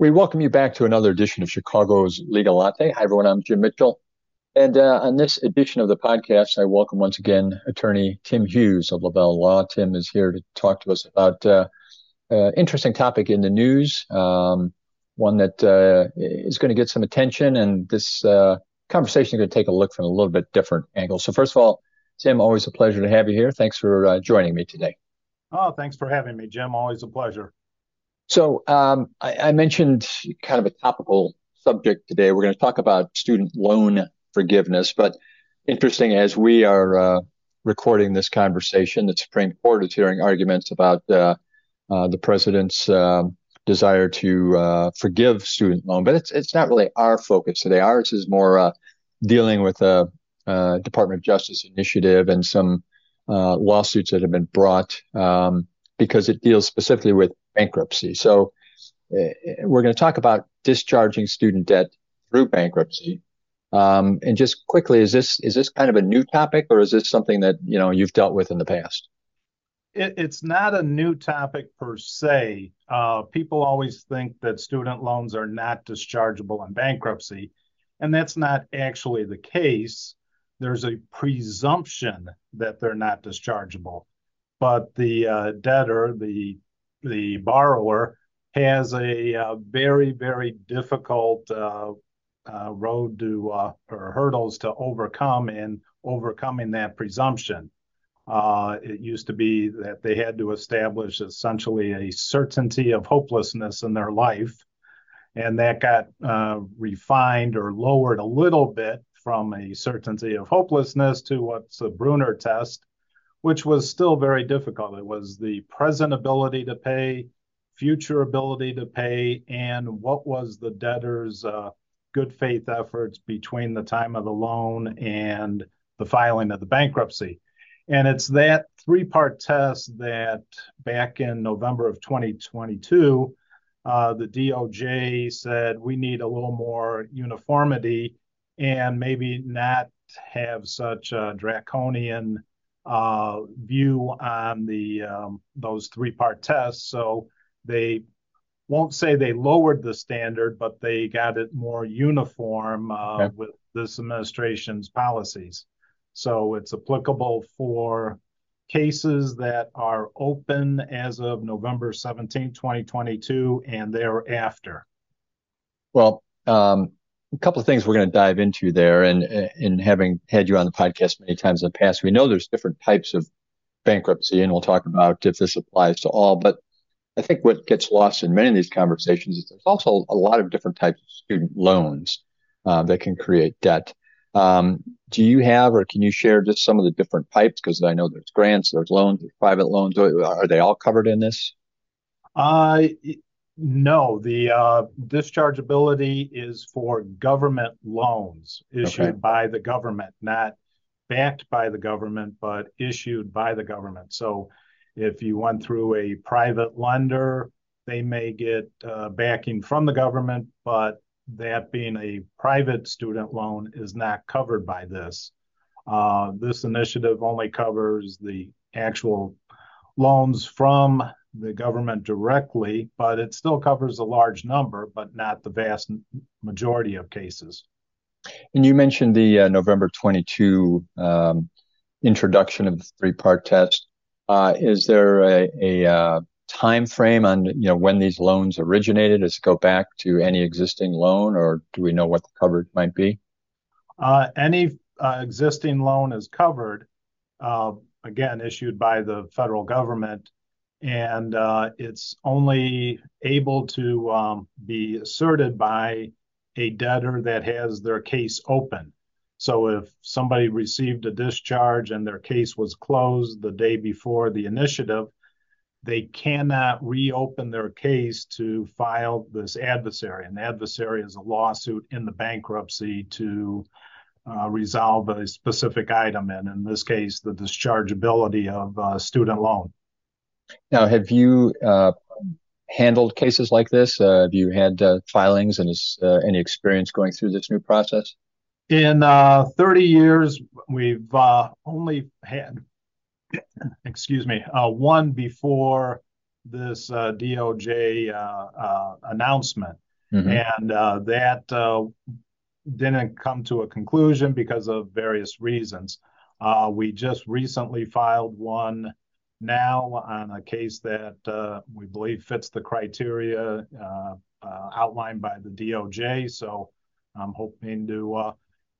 We welcome you back to another edition of Chicago's Legal Latte. Hi, everyone. I'm Jim Mitchell. And uh, on this edition of the podcast, I welcome once again attorney Tim Hughes of Lavelle Law. Tim is here to talk to us about uh, uh, interesting topic in the news, um, one that uh, is going to get some attention. And this uh, conversation is going to take a look from a little bit different angle. So, first of all, Tim, always a pleasure to have you here. Thanks for uh, joining me today. Oh, thanks for having me, Jim. Always a pleasure. So um, I, I, mentioned kind of a topical subject today. We're going to talk about student loan forgiveness, but interesting as we are uh, recording this conversation, the Supreme Court is hearing arguments about uh, uh, the president's um, desire to uh, forgive student loan, but it's it's not really our focus today. Ours is more uh, dealing with a, a, Department of Justice initiative and some uh, lawsuits that have been brought um, because it deals specifically with bankruptcy. So uh, we're going to talk about discharging student debt through bankruptcy. Um, and just quickly, is this is this kind of a new topic, or is this something that you know you've dealt with in the past? It, it's not a new topic per se. Uh, people always think that student loans are not dischargeable in bankruptcy, and that's not actually the case. There's a presumption that they're not dischargeable, but the uh, debtor, the the borrower has a uh, very, very difficult uh, uh, road to uh, or hurdles to overcome in overcoming that presumption. Uh, it used to be that they had to establish essentially a certainty of hopelessness in their life, and that got refined or lowered a little bit from a certainty of hopelessness to what's the Brunner test, which was still very difficult. It was the present ability to pay, future ability to pay, and what was the debtor's uh, good faith efforts between the time of the loan and the filing of the bankruptcy. And it's that three part test that back in November of 2022, uh, the DOJ said we need a little more uniformity and maybe not have such draconian uh, view on the um, those three-part tests. So they won't say they lowered the standard, but they got it more uniform uh, okay. with this administration's policies. So it's applicable for cases that are open as of November 17, 2022, and thereafter. Well, um, a couple of things we're going to dive into there. And, having had you on the podcast many times in the past, we know there's different types of bankruptcy, and we'll talk about if this applies to all. But I think what gets lost in many of these conversations is there's also a lot of different types of student loans uh, that can create debt. Um, do you have, or can you share just some of the different types? Because I know there's grants, there's loans, there's private loans. Are they all covered in this? Uh, no, the uh, dischargeability is for government loans issued okay. by the government, not backed by the government, but issued by the government. So if you went through a private lender, they may get uh, backing from the government, but that being a private student loan is not covered by this. Uh, this initiative only covers the actual loans from the government directly, but it still covers a large number, but not the vast majority of cases. And you mentioned the uh, November 22 um, introduction of the three-part test. Uh, is there a, a uh, time frame on you know when these loans originated? Does it go back to any existing loan, or do we know what the coverage might be? Uh, any uh, existing loan is covered. Uh, again, issued by the federal government and uh, it's only able to um, be asserted by a debtor that has their case open. So if somebody received a discharge and their case was closed the day before the initiative, they cannot reopen their case to file this adversary. An adversary is a lawsuit in the bankruptcy to uh, resolve a specific item, and in this case, the dischargeability of a student loan. Now, have you uh, handled cases like this? Uh, have you had uh, filings and is uh, any experience going through this new process? In uh, 30 years, we've uh, only had, excuse me, one before this DOJ announcement. mm-hmm. and uh, that uh, didn't come to a conclusion because of various reasons. Uh, we just recently filed one now on a case that uh, we believe fits the criteria uh, uh, outlined by the DOJ. So I'm hoping to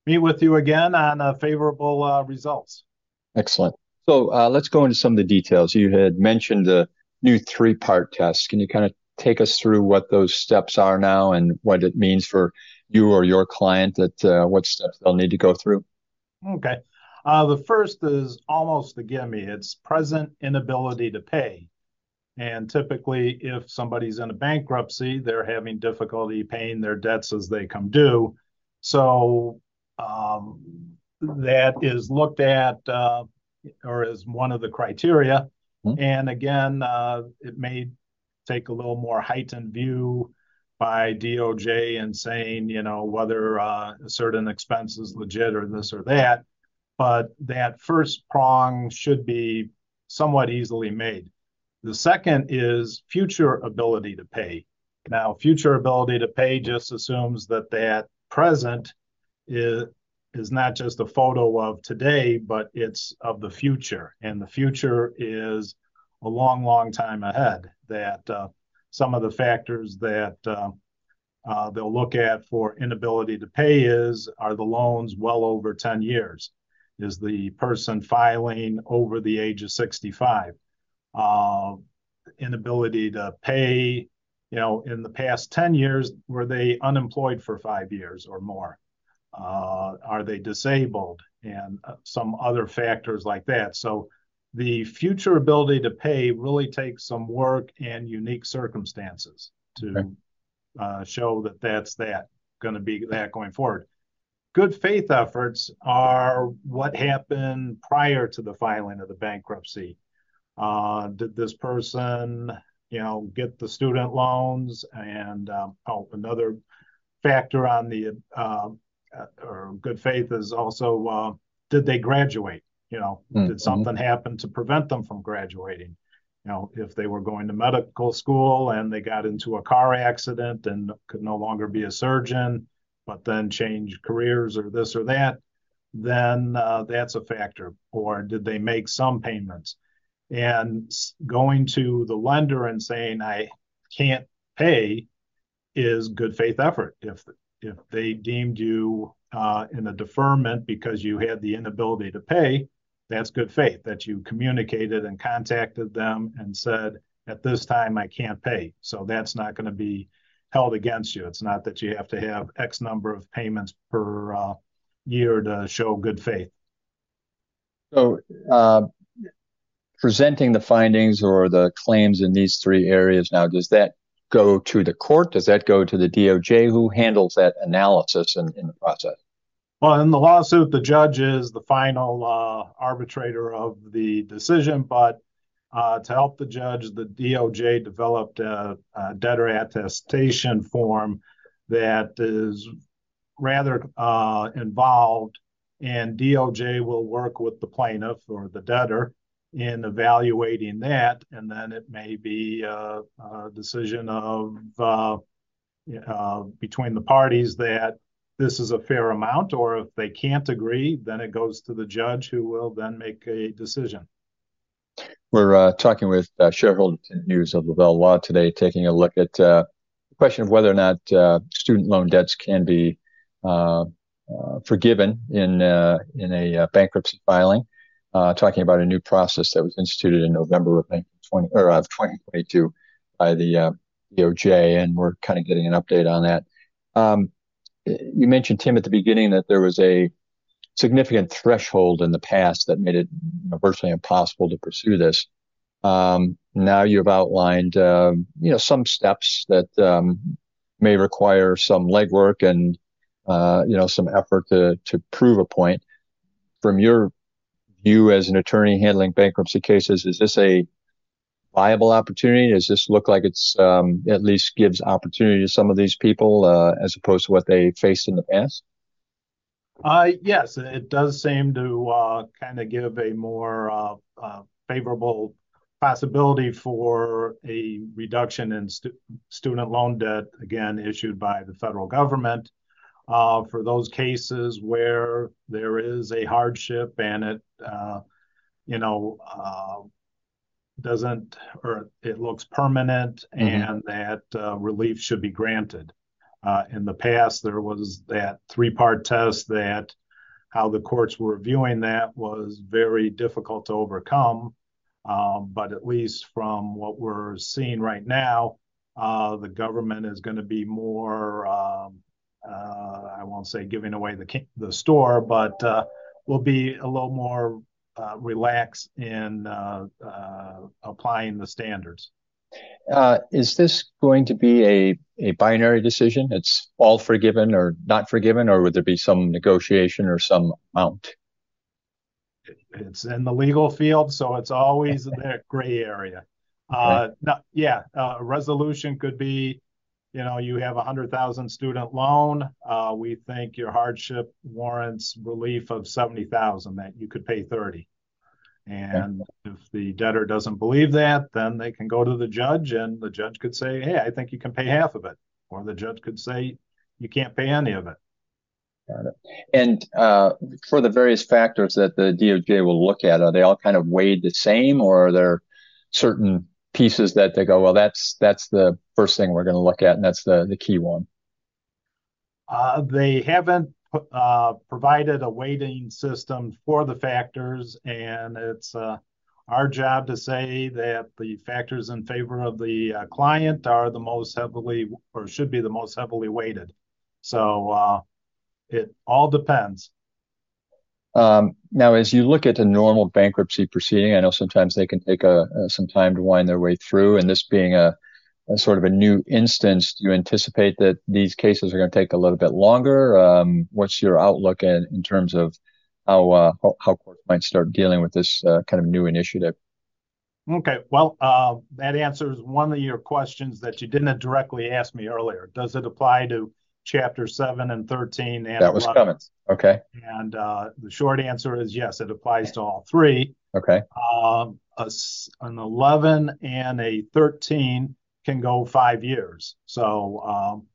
meet with you again on favorable results. Excellent. So let's go into some of the details. You had mentioned the new three-part test. Can you kind of take us through what those steps are now and what it means for you or your client that uh, what steps they'll need to go through? Okay. Uh, the first is almost a gimme. It's present inability to pay. And typically, if somebody's in a bankruptcy, they're having difficulty paying their debts as they come due. So um, that is looked at uh, or is one of the criteria. Mm-hmm. And again, uh, it may take a little more heightened view by DOJ and saying, you know, whether uh, a certain expense is legit or this or that. But that first prong should be somewhat easily made. The second is future ability to pay. Now, future ability to pay just assumes that that present is is not just a photo of today, but it's of the future, and the future is a long, long time ahead. That uh, some of the factors that uh, uh, they'll look at for inability to pay is are the loans well over 10 years? Is the person filing over the age of 65? Uh, inability to pay, you know, in the past 10 years, were they unemployed for five years or more? Uh, are they disabled? And uh, some other factors like that. So the future ability to pay really takes some work and unique circumstances to okay. uh, show that that's that going to be that going forward. Good faith efforts are what happened prior to the filing of the bankruptcy. Uh, did this person, you know, get the student loans? And um, oh, another factor on the uh, or good faith is also uh, did they graduate? You know, mm-hmm. did something happen to prevent them from graduating? You know, if they were going to medical school and they got into a car accident and could no longer be a surgeon, but then change careers or this or that, then uh, that's a factor. Or did they make some payments? And going to the lender and saying, I can't pay is good faith effort. If if they deemed you uh, in a deferment because you had the inability to pay, that's good faith that you communicated and contacted them and said, at this time, I can't pay. So that's not going to be held against you. It's not that you have to have X number of payments per uh, year to show good faith. So, uh, presenting the findings or the claims in these three areas now, does that go to the court? Does that go to the DOJ? Who handles that analysis in, in the process? Well, in the lawsuit, the judge is the final uh, arbitrator of the decision, but uh, to help the judge, the DOJ developed a, a debtor attestation form that is rather uh, involved, and DOJ will work with the plaintiff or the debtor in evaluating that, and then it may be a, a decision of uh, uh, between the parties that this is a fair amount, or if they can't agree, then it goes to the judge who will then make a decision. We're uh, talking with uh, shareholder Hughes of Lavelle Law today, taking a look at uh, the question of whether or not uh, student loan debts can be uh, uh, forgiven in in a bankruptcy filing. talking about a new process that was instituted in November of 2020 or of 2022 by the DOJ, and we're kind of getting an update on that. Um, you mentioned Tim at the beginning that there was a significant threshold in the past that made it virtually impossible to pursue this. Um, now you've outlined, uh, you know, some steps that um, may require some legwork and, uh, you know, some effort to to prove a point. From your view as an attorney handling bankruptcy cases, is this a viable opportunity? Does this look like it's um, at least gives opportunity to some of these people uh, as opposed to what they faced in the past? Uh, yes, it does seem to uh, kind of give a more uh, uh, favorable possibility for a reduction in stu- student loan debt, again, issued by the federal government, uh, for those cases where there is a hardship and it, uh, you know, uh, doesn't or it looks permanent mm-hmm. and that uh, relief should be granted. Uh, in the past, there was that three part test that how the courts were viewing that was very difficult to overcome. Um, but at least from what we're seeing right now, uh, the government is going to be more, um, uh, I won't say giving away the, the store, but uh, will be a little more uh, relaxed in uh, uh, applying the standards. Uh, is this going to be a, a binary decision? It's all forgiven or not forgiven, or would there be some negotiation or some amount? It's in the legal field, so it's always in that gray area. Uh, no, yeah, uh, resolution could be, you know, you have a hundred thousand student loan. Uh, we think your hardship warrants relief of seventy thousand. That you could pay thirty. And if the debtor doesn't believe that, then they can go to the judge and the judge could say, hey, I think you can pay half of it. Or the judge could say, you can't pay any of it. Got it. And uh, for the various factors that the DOJ will look at, are they all kind of weighed the same or are there certain pieces that they go, well, that's that's the first thing we're going to look at and that's the, the key one? Uh, they haven't uh, provided a weighting system for the factors, and it's uh, our job to say that the factors in favor of the uh, client are the most heavily or should be the most heavily weighted. So uh, it all depends. Um, now, as you look at a normal bankruptcy proceeding, I know sometimes they can take a, a, some time to wind their way through, and this being a sort of a new instance, do you anticipate that these cases are going to take a little bit longer? Um, what's your outlook in, in terms of how, uh, how, how courts might start dealing with this uh, kind of new initiative? Okay, well, uh, that answers one of your questions that you didn't directly ask me earlier. Does it apply to Chapter 7 and 13? And that was 11? coming. Okay. And uh, the short answer is yes, it applies to all three. Okay. Um, a, an 11 and a 13 can go five years. So, um,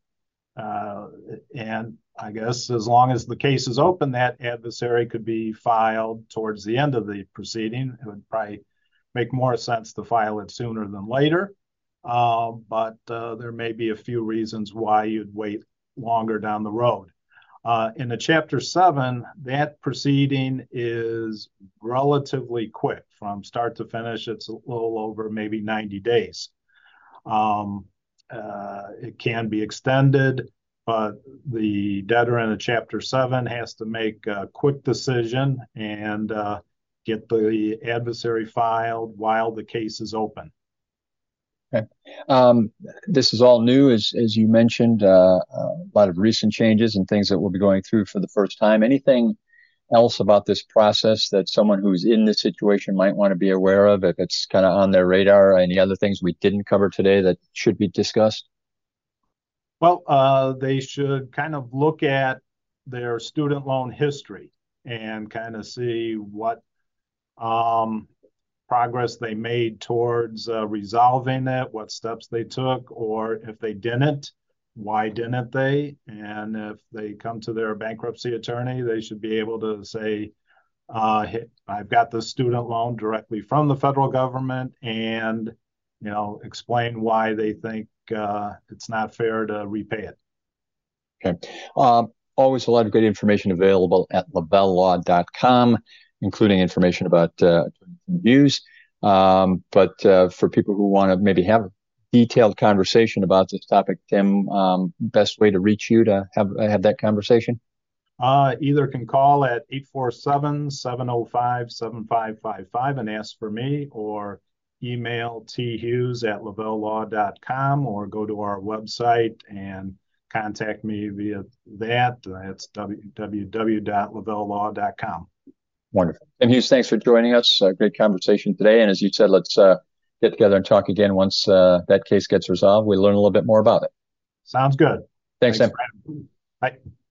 uh, and I guess as long as the case is open, that adversary could be filed towards the end of the proceeding. It would probably make more sense to file it sooner than later. Uh, but uh, there may be a few reasons why you'd wait longer down the road. Uh, in the Chapter 7, that proceeding is relatively quick. From start to finish, it's a little over maybe 90 days. Um, uh, it can be extended, but the debtor in a Chapter 7 has to make a quick decision and uh, get the adversary filed while the case is open. Okay. Um, this is all new, as, as you mentioned, uh, a lot of recent changes and things that we'll be going through for the first time. Anything else about this process that someone who's in this situation might want to be aware of if it's kind of on their radar? Any other things we didn't cover today that should be discussed? Well, uh, they should kind of look at their student loan history and kind of see what um, progress they made towards uh, resolving it, what steps they took, or if they didn't, why didn't they? And if they come to their bankruptcy attorney, they should be able to say, uh, I've got the student loan directly from the federal government and, you know, explain why they think uh, it's not fair to repay it. Okay. Um, always a lot of great information available at lavellelaw.com, including information about uh, views. Um, but uh, for people who want to maybe have detailed conversation about this topic, Tim, um, best way to reach you to have have that conversation? Uh, either can call at 847-705-7555 and ask for me or email thughes at lavellelaw.com or go to our website and contact me via that. That's www.lavellelaw.com. Wonderful. Tim Hughes, thanks for joining us. Uh, great conversation today. And as you said, let's uh, get together and talk again once uh, that case gets resolved. We learn a little bit more about it. Sounds good. Thanks, Thanks Sam. Bye.